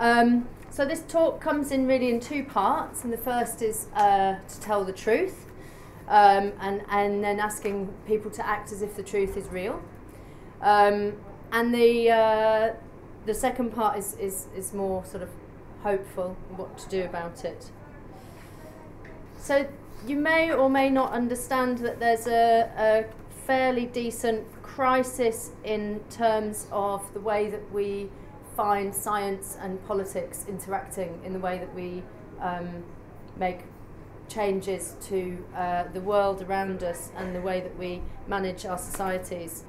Um, so this talk comes in really in two parts, and the first is uh, to tell the truth, um, and and then asking people to act as if the truth is real. Um, and the uh, the second part is, is is more sort of hopeful what to do about it. So you may or may not understand that there's a, a fairly decent crisis in terms of the way that we find science and politics interacting in the way that we um, make changes to uh, the world around us and the way that we manage our societies.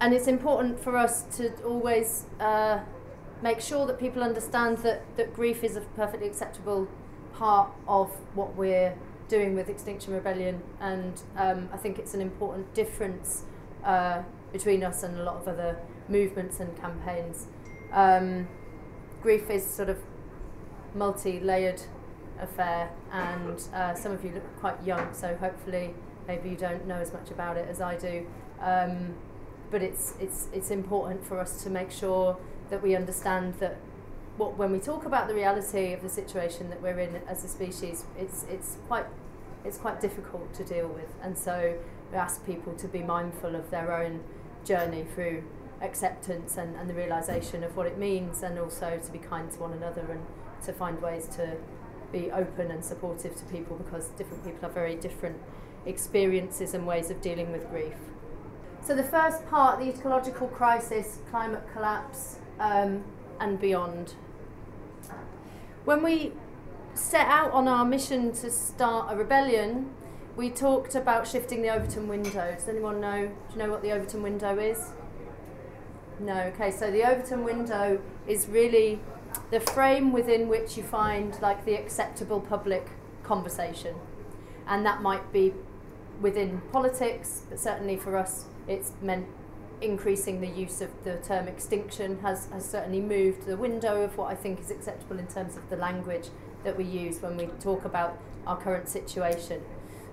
And it's important for us to always uh, make sure that people understand that, that grief is a perfectly acceptable part of what we're doing with Extinction Rebellion, and um, I think it's an important difference uh, between us and a lot of other movements and campaigns. Um, grief is sort of multi-layered affair, and uh, some of you look quite young, so hopefully maybe you don't know as much about it as I do. Um, but it's it's it's important for us to make sure that we understand that what when we talk about the reality of the situation that we're in as a species, it's it's quite it's quite difficult to deal with, and so we ask people to be mindful of their own journey through acceptance and, and the realization of what it means, and also to be kind to one another and to find ways to be open and supportive to people because different people have very different experiences and ways of dealing with grief. So the first part, the ecological crisis, climate collapse, um, and beyond. When we set out on our mission to start a rebellion, we talked about shifting the Overton window. Does anyone know? Do you know what the Overton window is? No. Okay. So the Overton window is really the frame within which you find like the acceptable public conversation, and that might be within politics, but certainly for us, it's meant increasing the use of the term extinction has, has certainly moved the window of what I think is acceptable in terms of the language that we use when we talk about our current situation.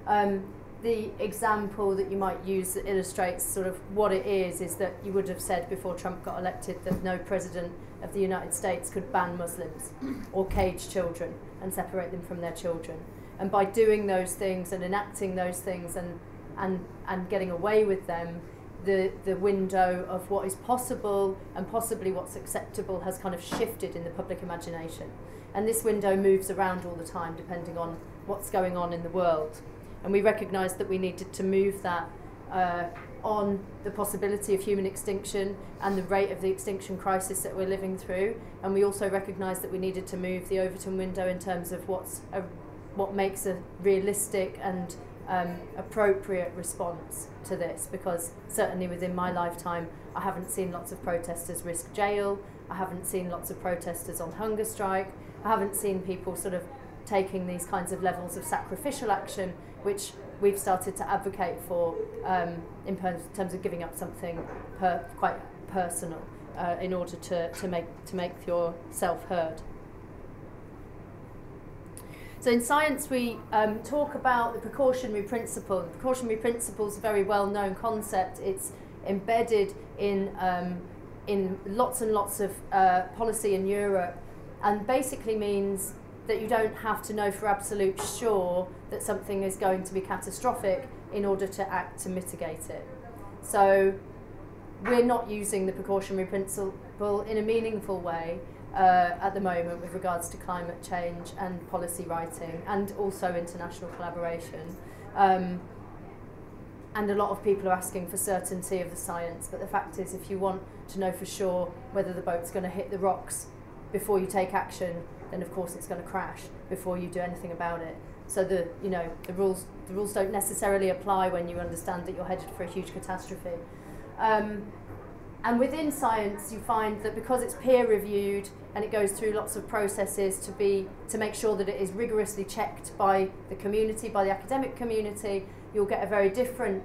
Um, the example that you might use that illustrates sort of what it is is that you would have said before Trump got elected that no president of the United States could ban Muslims or cage children and separate them from their children. And by doing those things and enacting those things and, and, and getting away with them, the, the window of what is possible and possibly what's acceptable has kind of shifted in the public imagination. And this window moves around all the time depending on what's going on in the world. And we recognised that we needed to move that uh, on the possibility of human extinction and the rate of the extinction crisis that we're living through. And we also recognised that we needed to move the Overton window in terms of what's a, what makes a realistic and um, appropriate response to this. Because certainly within my lifetime I haven't seen lots of protesters risk jail, I haven't seen lots of protesters on hunger strike, I haven't seen people sort of taking these kinds of levels of sacrificial action which we've started to advocate for um, in terms of giving up something per, quite personal uh, in order to, to, make, to make yourself heard. So in science, we um, talk about the precautionary principle. The precautionary principle is a very well-known concept. It's embedded in um, in lots and lots of uh, policy in Europe, and basically means that you don't have to know for absolute sure that something is going to be catastrophic in order to act to mitigate it. So we're not using the precautionary principle in a meaningful way uh, at the moment with regards to climate change and policy writing and also international collaboration. Um, and a lot of people are asking for certainty of the science, but the fact is, if you want to know for sure whether the boat's going to hit the rocks before you take action, then of course it's going to crash before you do anything about it. So the you know the rules the rules don't necessarily apply when you understand that you're headed for a huge catastrophe. Um, and within science, you find that because it's peer reviewed and it goes through lots of processes to be to make sure that it is rigorously checked by the community, by the academic community, you'll get a very different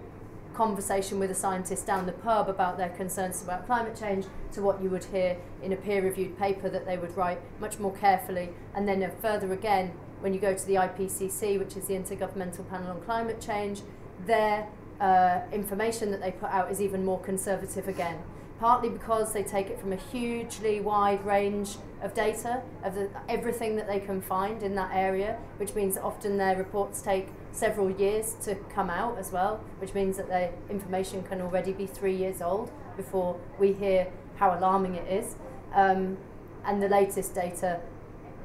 conversation with a scientist down the pub about their concerns about climate change to what you would hear in a peer-reviewed paper that they would write much more carefully. And then further again, when you go to the IPCC, which is the Intergovernmental Panel on Climate Change, their uh, information that they put out is even more conservative again partly because they take it from a hugely wide range of data of the, everything that they can find in that area, which means often their reports take several years to come out as well, which means that the information can already be three years old before we hear how alarming it is. Um, and the latest data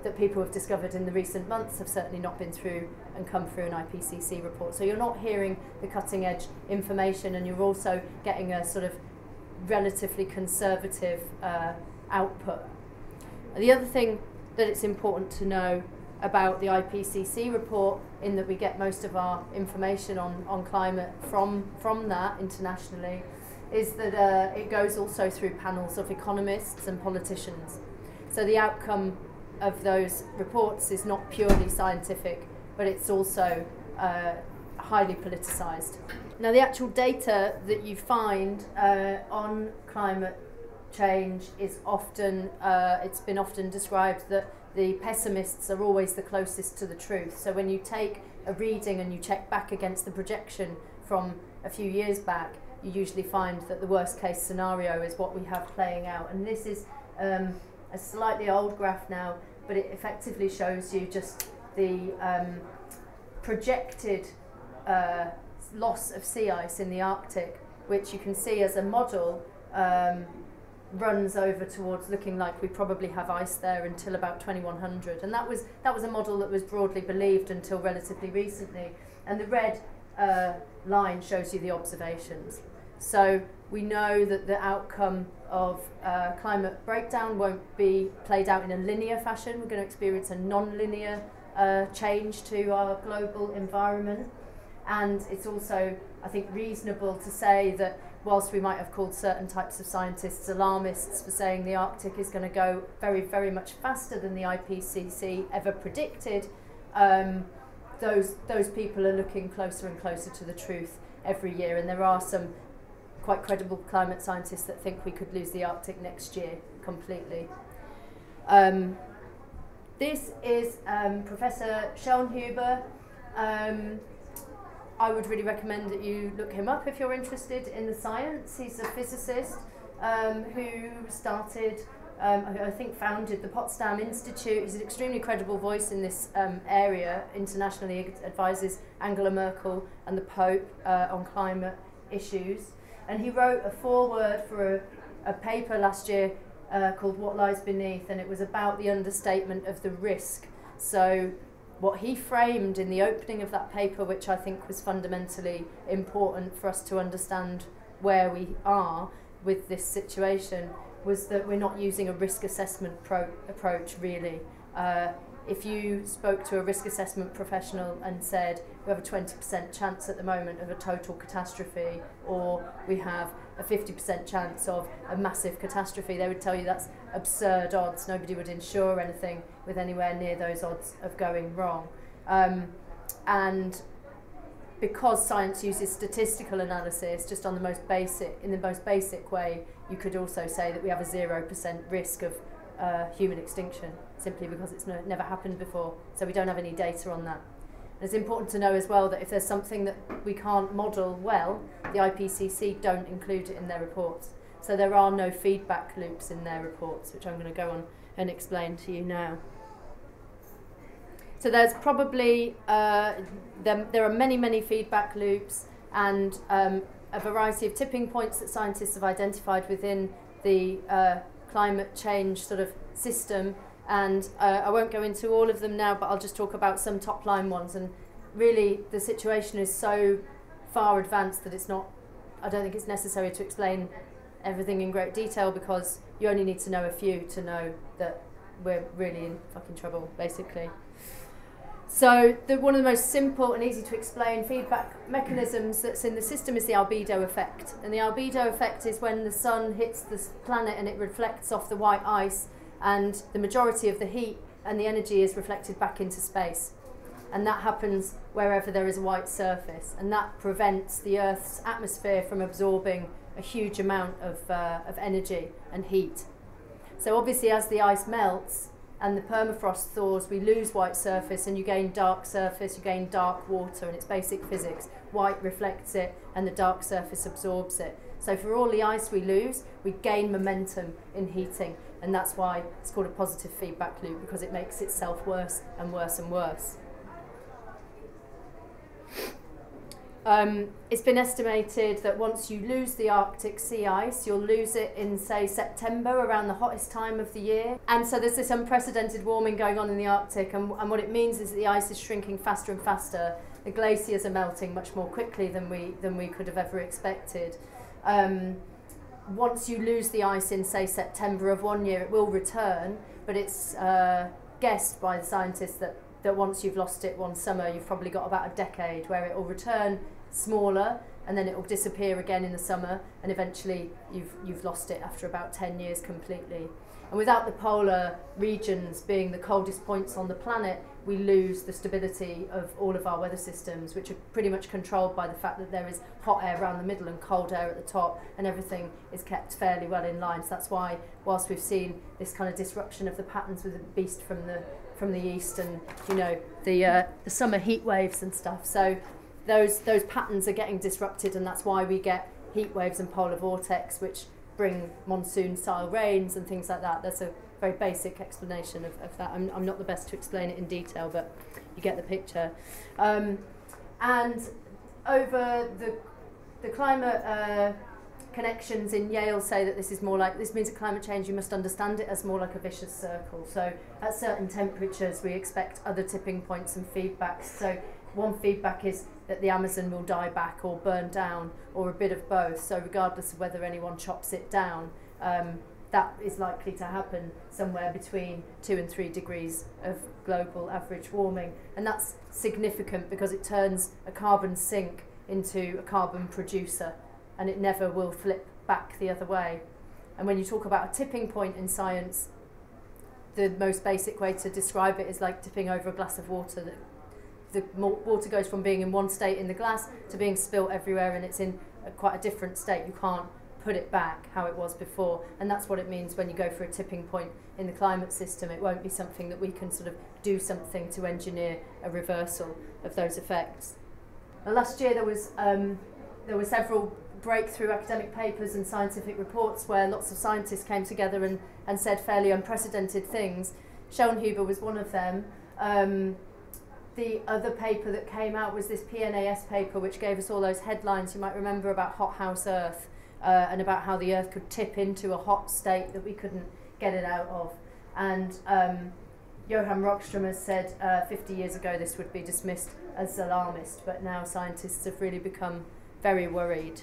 that people have discovered in the recent months have certainly not been through and come through an IPCC report. So you're not hearing the cutting edge information and you're also getting a sort of relatively conservative uh, output. The other thing that it's important to know about the IPCC report in that we get most of our information on, on climate from, from that internationally is that uh, it goes also through panels of economists and politicians. So the outcome of those reports is not purely scientific, but it's also uh, highly politicised. Now, the actual data that you find uh, on climate change is often, uh, it's been often described that the pessimists are always the closest to the truth. So when you take a reading and you check back against the projection from a few years back, you usually find that the worst case scenario is what we have playing out. And this is um, a slightly old graph now, but it effectively shows you just the um, projected uh, loss of sea ice in the Arctic, which you can see as a model um, runs over towards looking like we probably have ice there until about 2100 and that was that was a model that was broadly believed until relatively recently. And the red uh, line shows you the observations. So we know that the outcome of uh, climate breakdown won't be played out in a linear fashion. We're going to experience a non-linear uh, change to our global environment. And it's also I think reasonable to say that whilst we might have called certain types of scientists alarmists for saying the Arctic is going to go very, very much faster than the IPCC ever predicted, um, those, those people are looking closer and closer to the truth every year. And there are some quite credible climate scientists that think we could lose the Arctic next year completely. Um, this is um, Professor Schellnhuber. I would really recommend that you look him up if you're interested in the science. He's a physicist um, who started, um, I think, founded the Potsdam Institute. He's an extremely credible voice in this um, area. Internationally, advises Angela Merkel and the Pope uh, on climate issues. And he wrote a foreword for a, a paper last year uh, called What Lies Beneath, and it was about the understatement of the risk. So what he framed in the opening of that paper, which I think was fundamentally important for us to understand where we are with this situation, was that we're not using a risk assessment pro- approach really. Uh, if you spoke to a risk assessment professional and said we have a 20% chance at the moment of a total catastrophe or we have a 50% chance of a massive catastrophe, they would tell you that's absurd odds. Nobody would insure anything with anywhere near those odds of going wrong. Um, and because science uses statistical analysis just on the most basic, in the most basic way, you could also say that we have a 0% risk of uh, human extinction simply because it's no, never happened before. So we don't have any data on that. And it's important to know as well that if there's something that we can't model well, the IPCC don't include it in their reports. So there are no feedback loops in their reports, which I'm going to go on and explain to you now. So there's probably, uh, there, there are many, many feedback loops and um, a variety of tipping points that scientists have identified within the uh, climate change sort of system. And uh, I won't go into all of them now, but I'll just talk about some top line ones. And really, the situation is so far advanced that it's not, I don't think it's necessary to explain everything in great detail because you only need to know a few to know that we're really in fucking trouble, basically. So the, one of the most simple and easy to explain feedback mechanisms that's in the system is the albedo effect. And the albedo effect is when the sun hits the planet and it reflects off the white ice and the majority of the heat and the energy is reflected back into space. And that happens wherever there is a white surface. And that prevents the Earth's atmosphere from absorbing a huge amount of, uh, of energy and heat. So obviously as the ice melts and the permafrost thaws, we lose white surface and you gain dark surface, you gain dark water and it's basic physics. White reflects it and the dark surface absorbs it. So for all the ice we lose, we gain momentum in heating, and that's why it's called a positive feedback loop because it makes itself worse and worse and worse. Um, it's been estimated that once you lose the Arctic sea ice, you'll lose it in, say, September, around the hottest time of the year. And so there's this unprecedented warming going on in the Arctic, and, and what it means is that the ice is shrinking faster and faster. The glaciers are melting much more quickly than we, than we could have ever expected. Um, once you lose the ice in, say, September of one year, it will return, but it's uh, guessed by the scientists that, that once you've lost it one summer, you've probably got about a decade where it will return smaller and then it will disappear again in the summer and eventually you've, you've lost it after about 10 years completely. And without the polar regions being the coldest points on the planet, we lose the stability of all of our weather systems, which are pretty much controlled by the fact that there is hot air around the middle and cold air at the top, and everything is kept fairly well in line. So that's why, whilst we've seen this kind of disruption of the patterns with the beast from the from the east, and you know the uh, the summer heat waves and stuff, so those those patterns are getting disrupted, and that's why we get heat waves and polar vortex, which bring monsoon style rains and things like that. That's a very basic explanation of, of that. I'm, I'm not the best to explain it in detail, but you get the picture. Um, and over the, the climate uh, connections in Yale say that this is more like, this means that climate change, you must understand it as more like a vicious circle. So at certain temperatures, we expect other tipping points and feedbacks. So one feedback is that the Amazon will die back or burn down, or a bit of both. So regardless of whether anyone chops it down, um, that is likely to happen somewhere between two and three degrees of global average warming. And that's significant because it turns a carbon sink into a carbon producer and it never will flip back the other way. And when you talk about a tipping point in science, the most basic way to describe it is like tipping over a glass of water. That the water goes from being in one state in the glass to being spilt everywhere and it's in a, quite a different state. You can't put it back how it was before. And that's what it means when you go for a tipping point in the climate system. It won't be something that we can sort of do something to engineer a reversal of those effects. Last year there was um, there were several breakthrough academic papers and scientific reports where lots of scientists came together and, and said fairly unprecedented things. Schellnhuber was one of them. Um, the other paper that came out was this PNAS paper, which gave us all those headlines you might remember about hothouse Earth uh, and about how the Earth could tip into a hot state that we couldn't get it out of. And um, Johan Rockström has said uh, 50 years ago this would be dismissed as alarmist, but now scientists have really become very worried.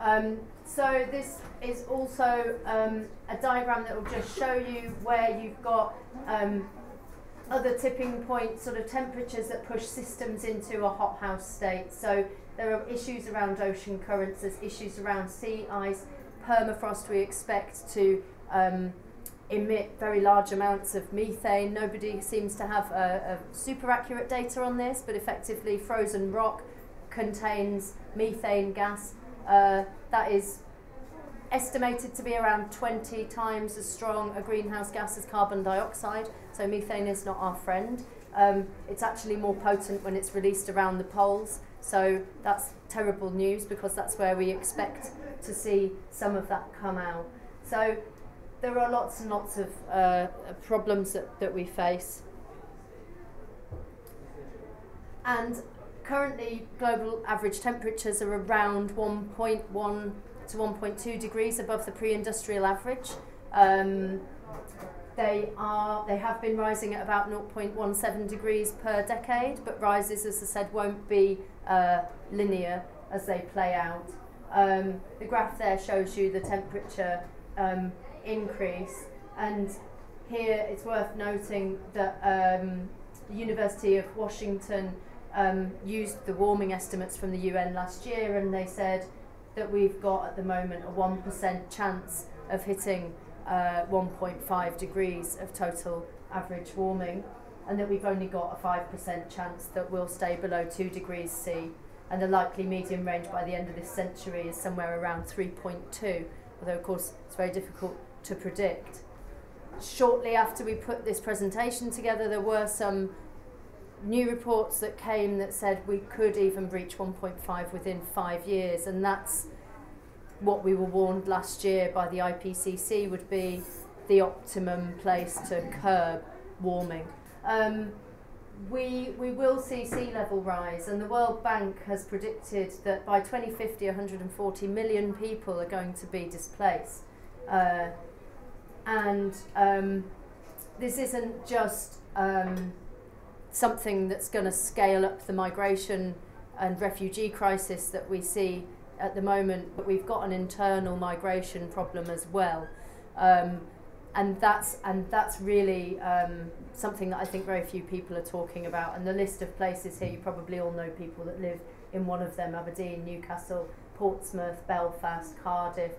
Um, so this is also um, a diagram that will just show you where you've got um, other tipping point sort of temperatures that push systems into a hothouse state. So there are issues around ocean currents, there's issues around sea ice, permafrost we expect to um, emit very large amounts of methane. Nobody seems to have a, a super accurate data on this, but effectively frozen rock contains methane gas. Uh, that is estimated to be around 20 times as strong a greenhouse gas as carbon dioxide, so methane is not our friend. Um, it's actually more potent when it's released around the poles, so that's terrible news because that's where we expect to see some of that come out. So there are lots and lots of uh, problems that, that we face. And currently, global average temperatures are around 1.1 to 1.2 degrees above the pre-industrial average. Um, they are they have been rising at about 0.17 degrees per decade, but rises, as I said, won't be uh, linear as they play out. Um, the graph there shows you the temperature um, increase, and here it's worth noting that um, the University of Washington um, used the warming estimates from the UN last year, and they said that we've got at the moment a 1% chance of hitting uh, 1.5 degrees of total average warming, and that we've only got a 5% chance that we'll stay below 2 degrees C, and the likely medium range by the end of this century is somewhere around 3.2, although of course it's very difficult to predict. Shortly after we put this presentation together, there were some new reports that came that said we could even breach 1.5 within five years, and that's what we were warned last year by the IPCC would be the optimum place to curb warming. Um, we, we will see sea level rise, and the World Bank has predicted that by 2050, 140 million people are going to be displaced. Uh, and um, this isn't just um, something that's going to scale up the migration and refugee crisis that we see at the moment, but we've got an internal migration problem as well. Um, and that's and that's really um, something that I think very few people are talking about. And the list of places here, you probably all know people that live in one of them: Aberdeen, Newcastle, Portsmouth, Belfast, Cardiff,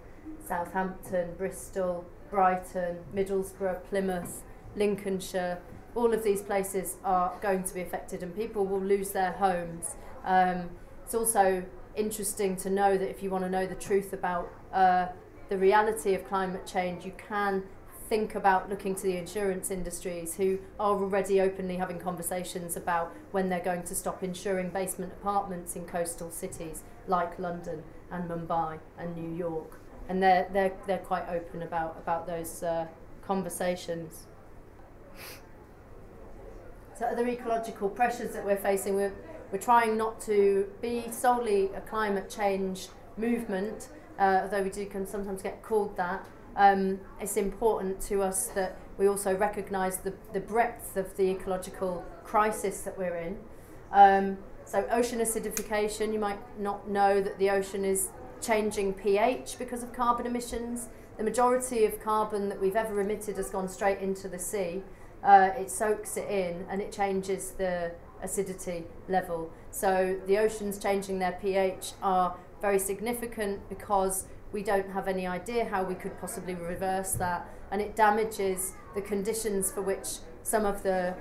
Southampton, Bristol, Brighton, Middlesbrough, Plymouth, Lincolnshire. All of these places are going to be affected, and people will lose their homes. Um, it's also interesting to know that if you want to know the truth about uh, the reality of climate change, you can think about looking to the insurance industries who are already openly having conversations about when they're going to stop insuring basement apartments in coastal cities like London and Mumbai and New York. And they're, they're, they're quite open about, about those uh, conversations. So other ecological pressures that we're facing, we're, we're trying not to be solely a climate change movement, uh, although we do can sometimes get called that, um, it's important to us that we also recognise the, the breadth of the ecological crisis that we're in. Um, so ocean acidification, you might not know that the ocean is changing pH because of carbon emissions. The majority of carbon that we've ever emitted has gone straight into the sea. Uh, it soaks it in and it changes the acidity level. So the oceans changing their pH are very significant because we don't have any idea how we could possibly reverse that, and it damages the conditions for which some of the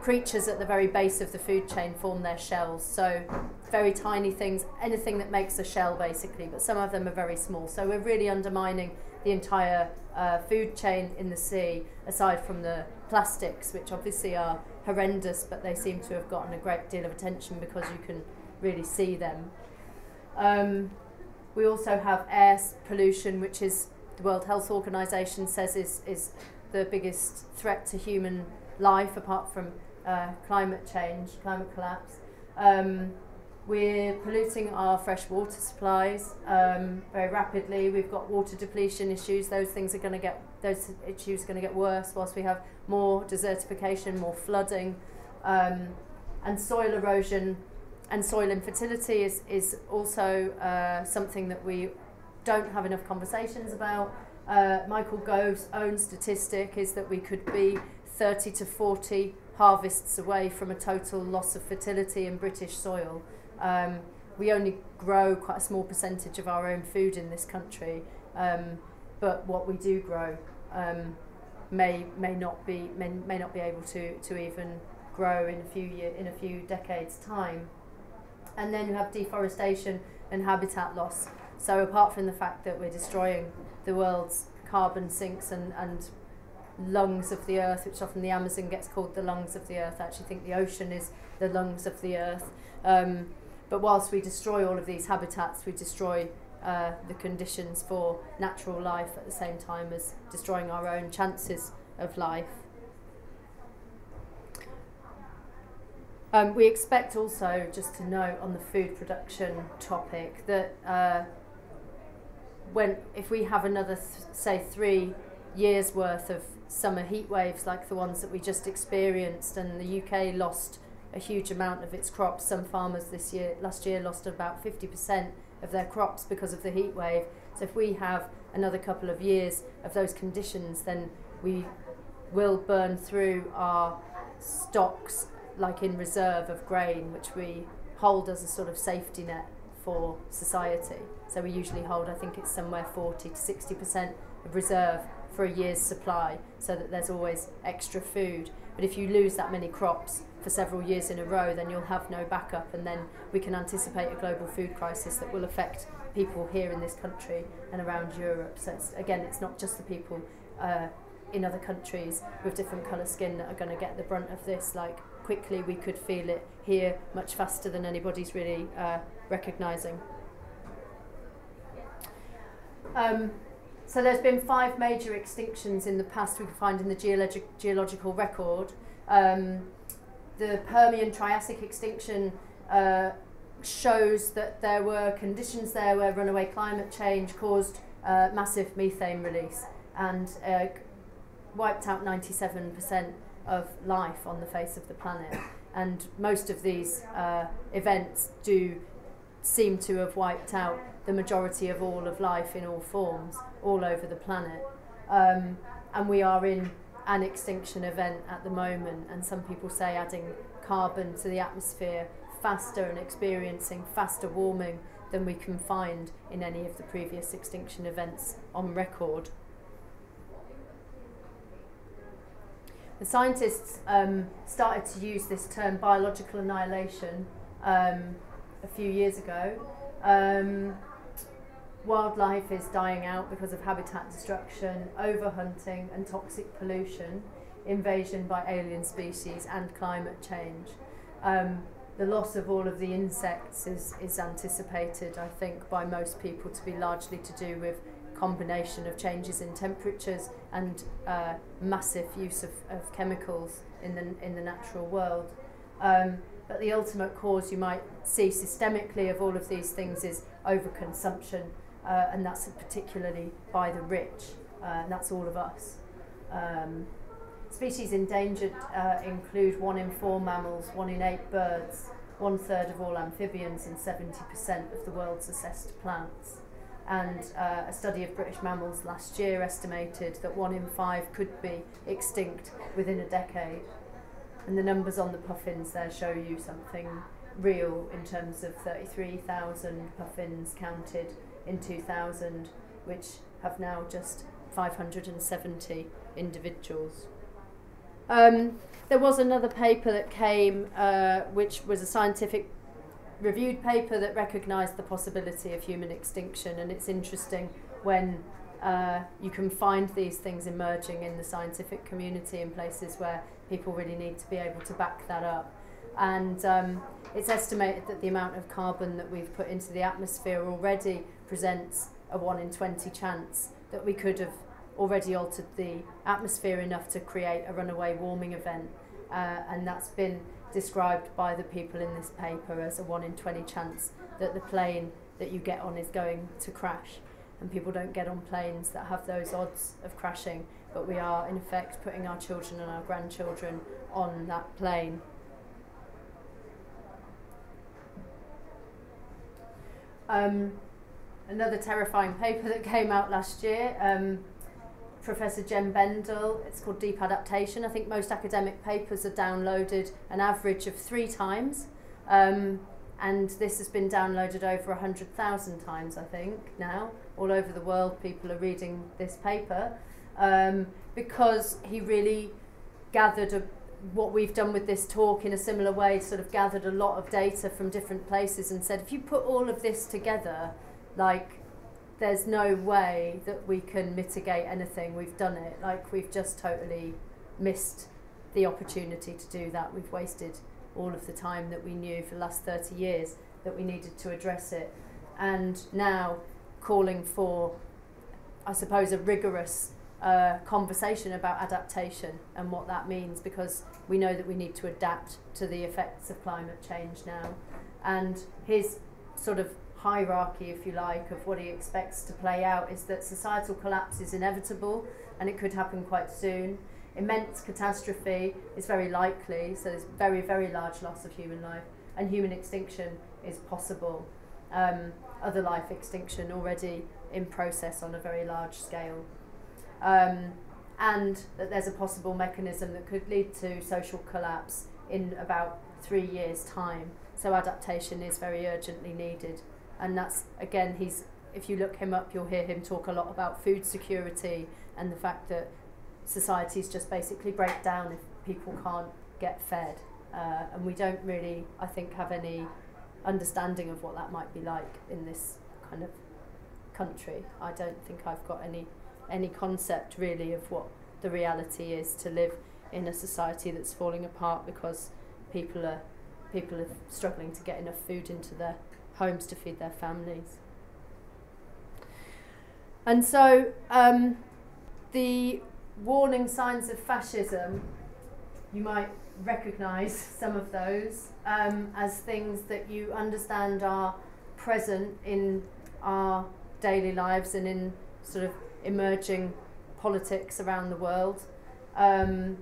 creatures at the very base of the food chain form their shells. So, very tiny things, anything that makes a shell basically, but some of them are very small. So, we're really undermining the entire uh, food chain in the sea, aside from the plastics, which obviously are horrendous, but they seem to have gotten a great deal of attention because you can really see them. Um, we also have air pollution, which is the World Health Organization says is, is the biggest threat to human life apart from uh, climate change, climate collapse. Um, we're polluting our fresh water supplies um, very rapidly. We've got water depletion issues. Those things are going to get those issues are going to get worse whilst we have more desertification, more flooding, um, and soil erosion and soil infertility is, is also uh, something that we don't have enough conversations about. Uh, Michael Gove's own statistic is that we could be 30 to 40 harvests away from a total loss of fertility in British soil. Um, we only grow quite a small percentage of our own food in this country, um, but what we do grow um, may may not be may, may not be able to, to even grow in a few year in a few decades time and then you have deforestation and habitat loss. So apart from the fact that we're destroying the world's carbon sinks and, and lungs of the earth, which often the Amazon gets called the lungs of the earth, I actually think the ocean is the lungs of the earth. Um, but whilst we destroy all of these habitats, we destroy uh, the conditions for natural life at the same time as destroying our own chances of life. Um, we expect also, just to note on the food production topic, that uh, when if we have another, th- say, three years worth of summer heat waves like the ones that we just experienced, and the UK lost a huge amount of its crops. Some farmers this year, last year, lost about 50% of their crops because of the heat wave. So if we have another couple of years of those conditions, then we will burn through our stocks like in reserve of grain, which we hold as a sort of safety net for society. So we usually hold, I think it's somewhere 40 to 60% of reserve for a year's supply so that there's always extra food. But if you lose that many crops for several years in a row, then you'll have no backup, and then we can anticipate a global food crisis that will affect people here in this country and around Europe. So it's, again, it's not just the people uh, in other countries with different colour skin that are going to get the brunt of this, like quickly we could feel it here much faster than anybody's really uh, recognising. Um, so there's been five major extinctions in the past we can find in the geologic, geological record. Um, the Permian Triassic extinction uh, shows that there were conditions there where runaway climate change caused uh, massive methane release and uh, wiped out 97% of life on the face of the planet. And most of these uh, events do seem to have wiped out the majority of all of life in all forms all over the planet. Um, and we are in an extinction event at the moment, and some people say adding carbon to the atmosphere faster and experiencing faster warming than we can find in any of the previous extinction events on record. The scientists um, started to use this term biological annihilation um, a few years ago. Um, wildlife is dying out because of habitat destruction, overhunting and toxic pollution, invasion by alien species and climate change. Um, the loss of all of the insects is, is anticipated, I think, by most people to be largely to do with combination of changes in temperatures and uh, massive use of, of chemicals in the, in the natural world. Um, but the ultimate cause you might see systemically of all of these things is overconsumption, uh, and that's particularly by the rich, uh, and that's all of us. Um, species endangered uh, include one in four mammals, one in eight birds, one third of all amphibians, and 70% of the world's assessed plants. And uh, a study of British mammals last year estimated that one in five could be extinct within a decade. And the numbers on the puffins there show you something real in terms of 33,000 puffins counted in 2000, which have now just 570 individuals. Um, there was another paper that came, uh, which was a scientific reviewed paper that recognised the possibility of human extinction, and it's interesting when uh, you can find these things emerging in the scientific community in places where people really need to be able to back that up. And um, it's estimated that the amount of carbon that we've put into the atmosphere already presents a 1 in 20 chance that we could have already altered the atmosphere enough to create a runaway warming event. Uh, and that's been described by the people in this paper as a 1 in 20 chance that the plane that you get on is going to crash. And people don't get on planes that have those odds of crashing, but we are in effect putting our children and our grandchildren on that plane. Um, another terrifying paper that came out last year. Um, Professor Jem Bendell. It's called Deep Adaptation. I think most academic papers are downloaded an average of three times. Um, and this has been downloaded over 100,000 times, I think, now. All over the world, people are reading this paper um, because he really gathered a, what we've done with this talk in a similar way, sort of gathered a lot of data from different places and said, if you put all of this together, like there's no way that we can mitigate anything. We've done it. Like we've just totally missed the opportunity to do that. We've wasted all of the time that we knew for the last 30 years that we needed to address it. And now calling for, I suppose, a rigorous uh, conversation about adaptation and what that means because we know that we need to adapt to the effects of climate change now. And his sort of hierarchy, if you like, of what he expects to play out is that societal collapse is inevitable and it could happen quite soon. Immense catastrophe is very likely, so there's very, very large loss of human life, and human extinction is possible. Um, other life extinction already in process on a very large scale. Um, and that there's a possible mechanism that could lead to social collapse in about three years' time. So adaptation is very urgently needed and that's again he's if you look him up you'll hear him talk a lot about food security and the fact that societies just basically break down if people can't get fed. Uh, and we don't really I think have any understanding of what that might be like in this kind of country. I don't think I've got any any concept really of what the reality is to live in a society that's falling apart because people are people are struggling to get enough food into their homes to feed their families. And so um, the warning signs of fascism, you might recognize some of those um, as things that you understand are present in our daily lives and in sort of emerging politics around the world. Um,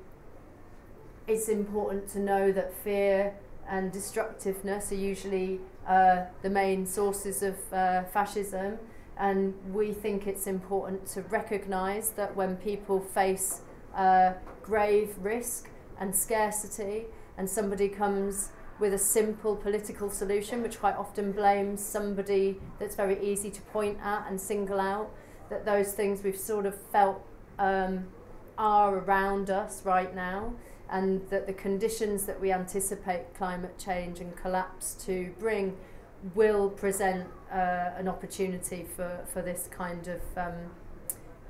it's important to know that fear and destructiveness are usually uh, the main sources of uh, fascism, and we think it's important to recognise that when people face uh, grave risk and scarcity, and somebody comes with a simple political solution, which quite often blames somebody that's very easy to point at and single out, that those things we've sort of felt um, are around us right now and that the conditions that we anticipate climate change and collapse to bring will present uh, an opportunity for, for this kind of um,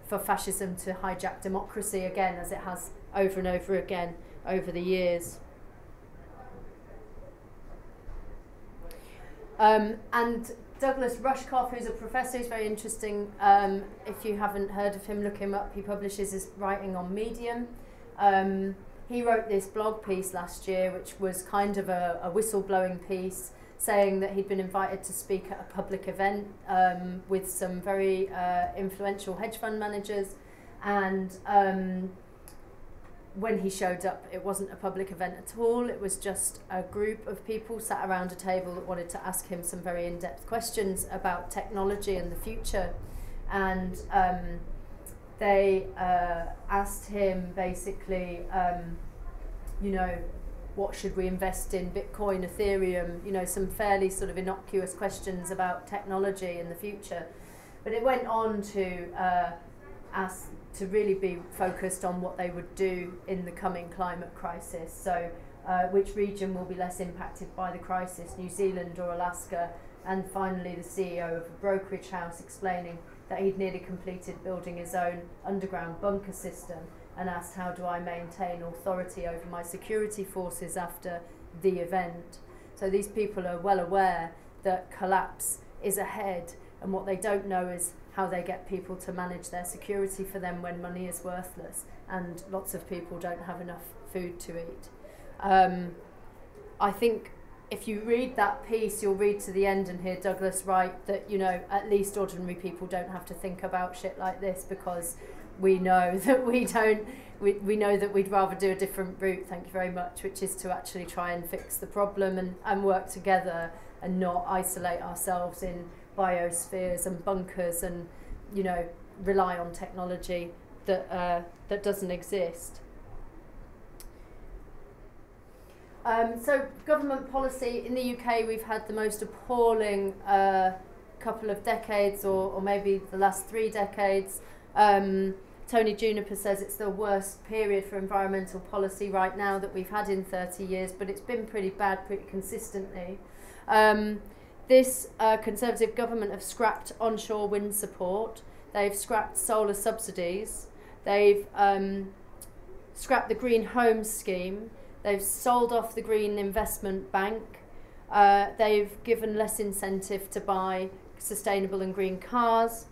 for fascism to hijack democracy again as it has over and over again over the years. Um, and Douglas Rushkoff, who's a professor, is very interesting. Um, if you haven't heard of him, look him up. He publishes his writing on Medium. Um, he wrote this blog piece last year, which was kind of a, a whistleblowing piece saying that he'd been invited to speak at a public event um, with some very uh, influential hedge fund managers. And um, when he showed up, it wasn't a public event at all. It was just a group of people sat around a table that wanted to ask him some very in depth questions about technology and the future. And um, they uh, asked him basically, um, you know, what should we invest in Bitcoin, Ethereum, you know, some fairly sort of innocuous questions about technology in the future. But it went on to uh, ask to really be focused on what they would do in the coming climate crisis. So, uh, which region will be less impacted by the crisis, New Zealand or Alaska? And finally, the CEO of a brokerage house explaining that he'd nearly completed building his own underground bunker system and asked, How do I maintain authority over my security forces after the event? So these people are well aware that collapse is ahead, and what they don't know is how they get people to manage their security for them when money is worthless and lots of people don't have enough food to eat. Um, I think if you read that piece, you'll read to the end and hear Douglas write that, you know, at least ordinary people don't have to think about shit like this because we know that we don't, we, we know that we'd rather do a different route, thank you very much, which is to actually try and fix the problem and, and work together and not isolate ourselves in biospheres and bunkers and, you know, rely on technology that, uh, that doesn't exist. Um, so government policy in the UK, we've had the most appalling uh, couple of decades, or, or maybe the last three decades. Um, Tony Juniper says it's the worst period for environmental policy right now that we've had in 30 years, but it's been pretty bad pretty consistently. Um, this uh, Conservative government have scrapped onshore wind support, they've scrapped solar subsidies, they've um, scrapped the Green Homes Scheme, They've sold off the Green Investment Bank. Uh, they've given less incentive to buy sustainable and green cars.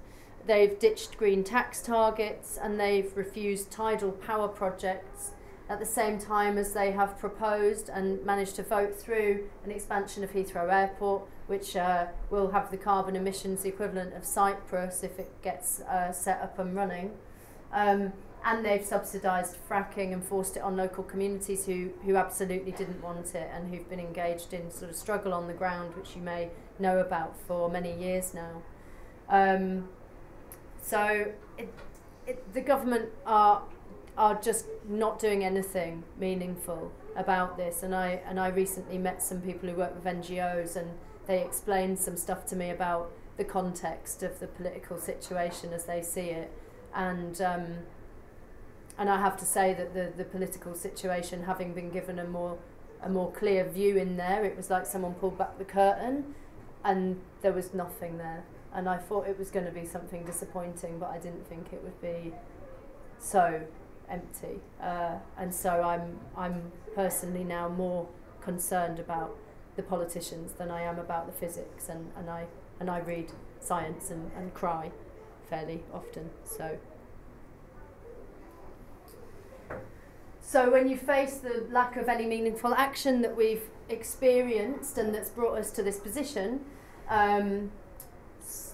They've ditched green tax targets and they've refused tidal power projects at the same time as they have proposed and managed to vote through an expansion of Heathrow Airport, which uh, will have the carbon emissions equivalent of Cyprus if it gets uh, set up and running. Um, and they've subsidised fracking and forced it on local communities who, who absolutely didn't want it and who've been engaged in sort of struggle on the ground, which you may know about for many years now. Um, so it, it, the government are are just not doing anything meaningful about this. And I and I recently met some people who work with NGOs, and they explained some stuff to me about the context of the political situation as they see it, and. Um, and I have to say that the, the political situation, having been given a more a more clear view in there, it was like someone pulled back the curtain, and there was nothing there. And I thought it was going to be something disappointing, but I didn't think it would be so empty. Uh, and so I'm I'm personally now more concerned about the politicians than I am about the physics, and, and I and I read science and, and cry fairly often. So. So when you face the lack of any meaningful action that we've experienced and that's brought us to this position, um,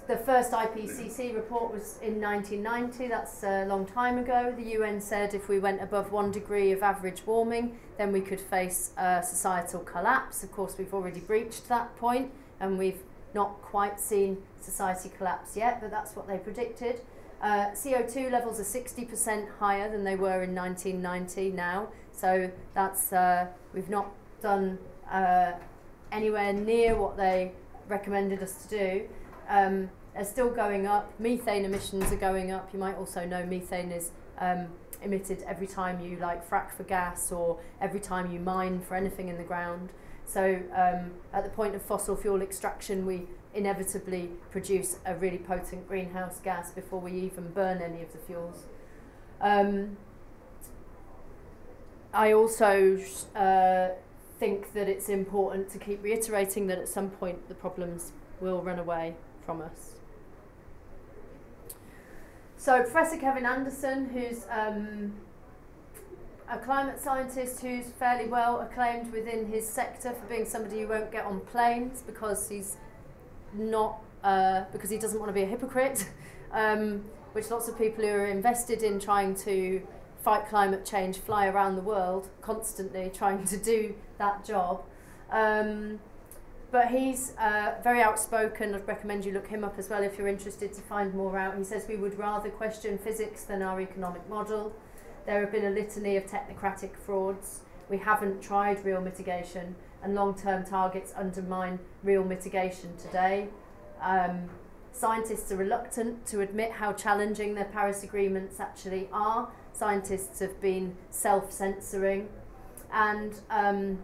the first IPCC report was in 1990, that's a long time ago. The UN said if we went above one degree of average warming, then we could face a societal collapse. Of course, we've already breached that point and we've not quite seen society collapse yet, but that's what they predicted. Uh, CO2 levels are 60% higher than they were in 1990 now, so that's uh, we've not done uh, anywhere near what they recommended us to do um, are still going up. Methane emissions are going up. You might also know methane is um, emitted every time you like frack for gas or every time you mine for anything in the ground. So um, at the point of fossil fuel extraction, we inevitably produce a really potent greenhouse gas before we even burn any of the fuels. Um, I also uh, think that it's important to keep reiterating that at some point the problems will run away from us. So Professor Kevin Anderson, who's um, a climate scientist who's fairly well acclaimed within his sector for being somebody who won't get on planes because he's not uh, because he doesn't want to be a hypocrite, um, which lots of people who are invested in trying to fight climate change fly around the world constantly trying to do that job. Um, but he's uh, very outspoken. I'd recommend you look him up as well if you're interested to find more out. He says we would rather question physics than our economic model. There have been a litany of technocratic frauds. We haven't tried real mitigation, and long term targets undermine real mitigation today. Um, scientists are reluctant to admit how challenging their Paris agreements actually are. Scientists have been self censoring, and um,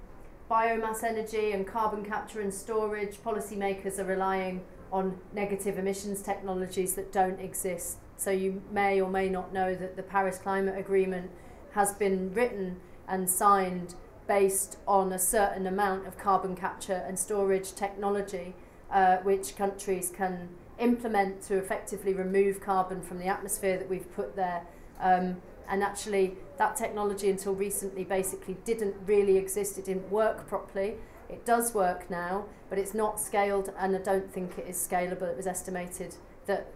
biomass energy and carbon capture and storage, policymakers are relying on negative emissions technologies that don't exist. So you may or may not know that the Paris Climate Agreement has been written and signed based on a certain amount of carbon capture and storage technology, uh, which countries can implement to effectively remove carbon from the atmosphere that we've put there. Um, and actually, that technology until recently basically didn't really exist, it didn't work properly. It does work now, but it's not scaled, and I don't think it is scalable. It was estimated that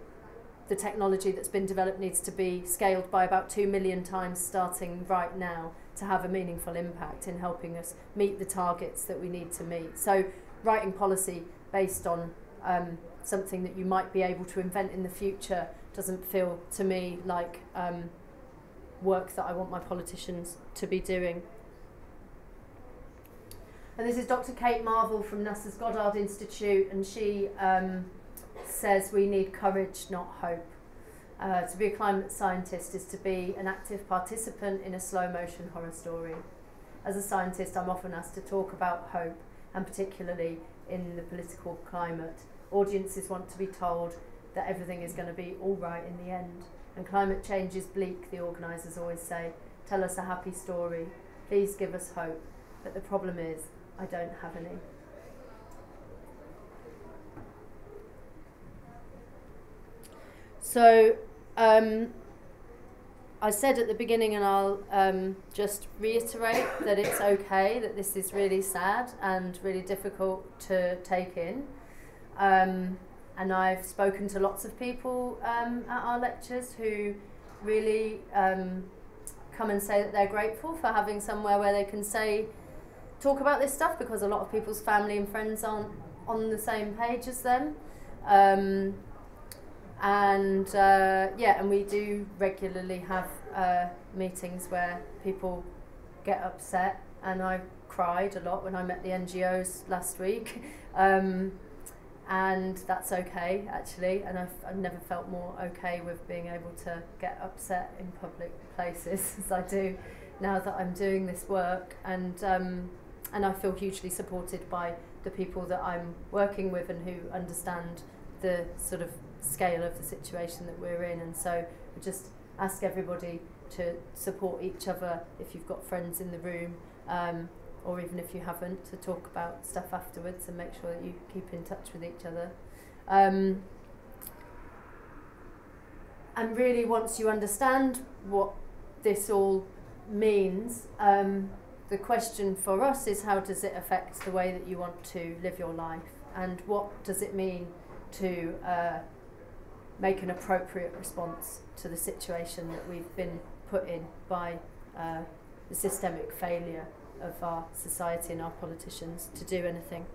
the technology that's been developed needs to be scaled by about 2 million times starting right now to have a meaningful impact in helping us meet the targets that we need to meet. So, writing policy based on um, something that you might be able to invent in the future doesn't feel to me like um, work that I want my politicians to be doing. And this is Dr. Kate Marvel from NASA's Goddard Institute, and she um, says we need courage, not hope. Uh, to be a climate scientist is to be an active participant in a slow motion horror story. As a scientist, I'm often asked to talk about hope, and particularly in the political climate. Audiences want to be told that everything is going to be all right in the end. And climate change is bleak, the organisers always say. Tell us a happy story. Please give us hope. But the problem is, I don't have any. So, um, I said at the beginning, and I'll um, just reiterate that it's okay, that this is really sad and really difficult to take in. Um, and I've spoken to lots of people um, at our lectures who really um, come and say that they're grateful for having somewhere where they can say, talk about this stuff because a lot of people's family and friends aren't on the same page as them. And uh, yeah, and we do regularly have uh, meetings where people get upset, and I cried a lot when I met the NGOs last week. Um, and that's okay actually and I've, I've never felt more okay with being able to get upset in public places as I do now that I'm doing this work and um, and I feel hugely supported by the people that I'm working with and who understand the sort of scale of the situation that we're in and so I just ask everybody to support each other if you've got friends in the room um, or even if you haven't, to talk about stuff afterwards and make sure that you keep in touch with each other. Um, and really, once you understand what this all means, um, the question for us is how does it affect the way that you want to live your life, and what does it mean to uh, make an appropriate response to the situation that we've been put in by uh, the systemic failure of our society and our politicians to do anything.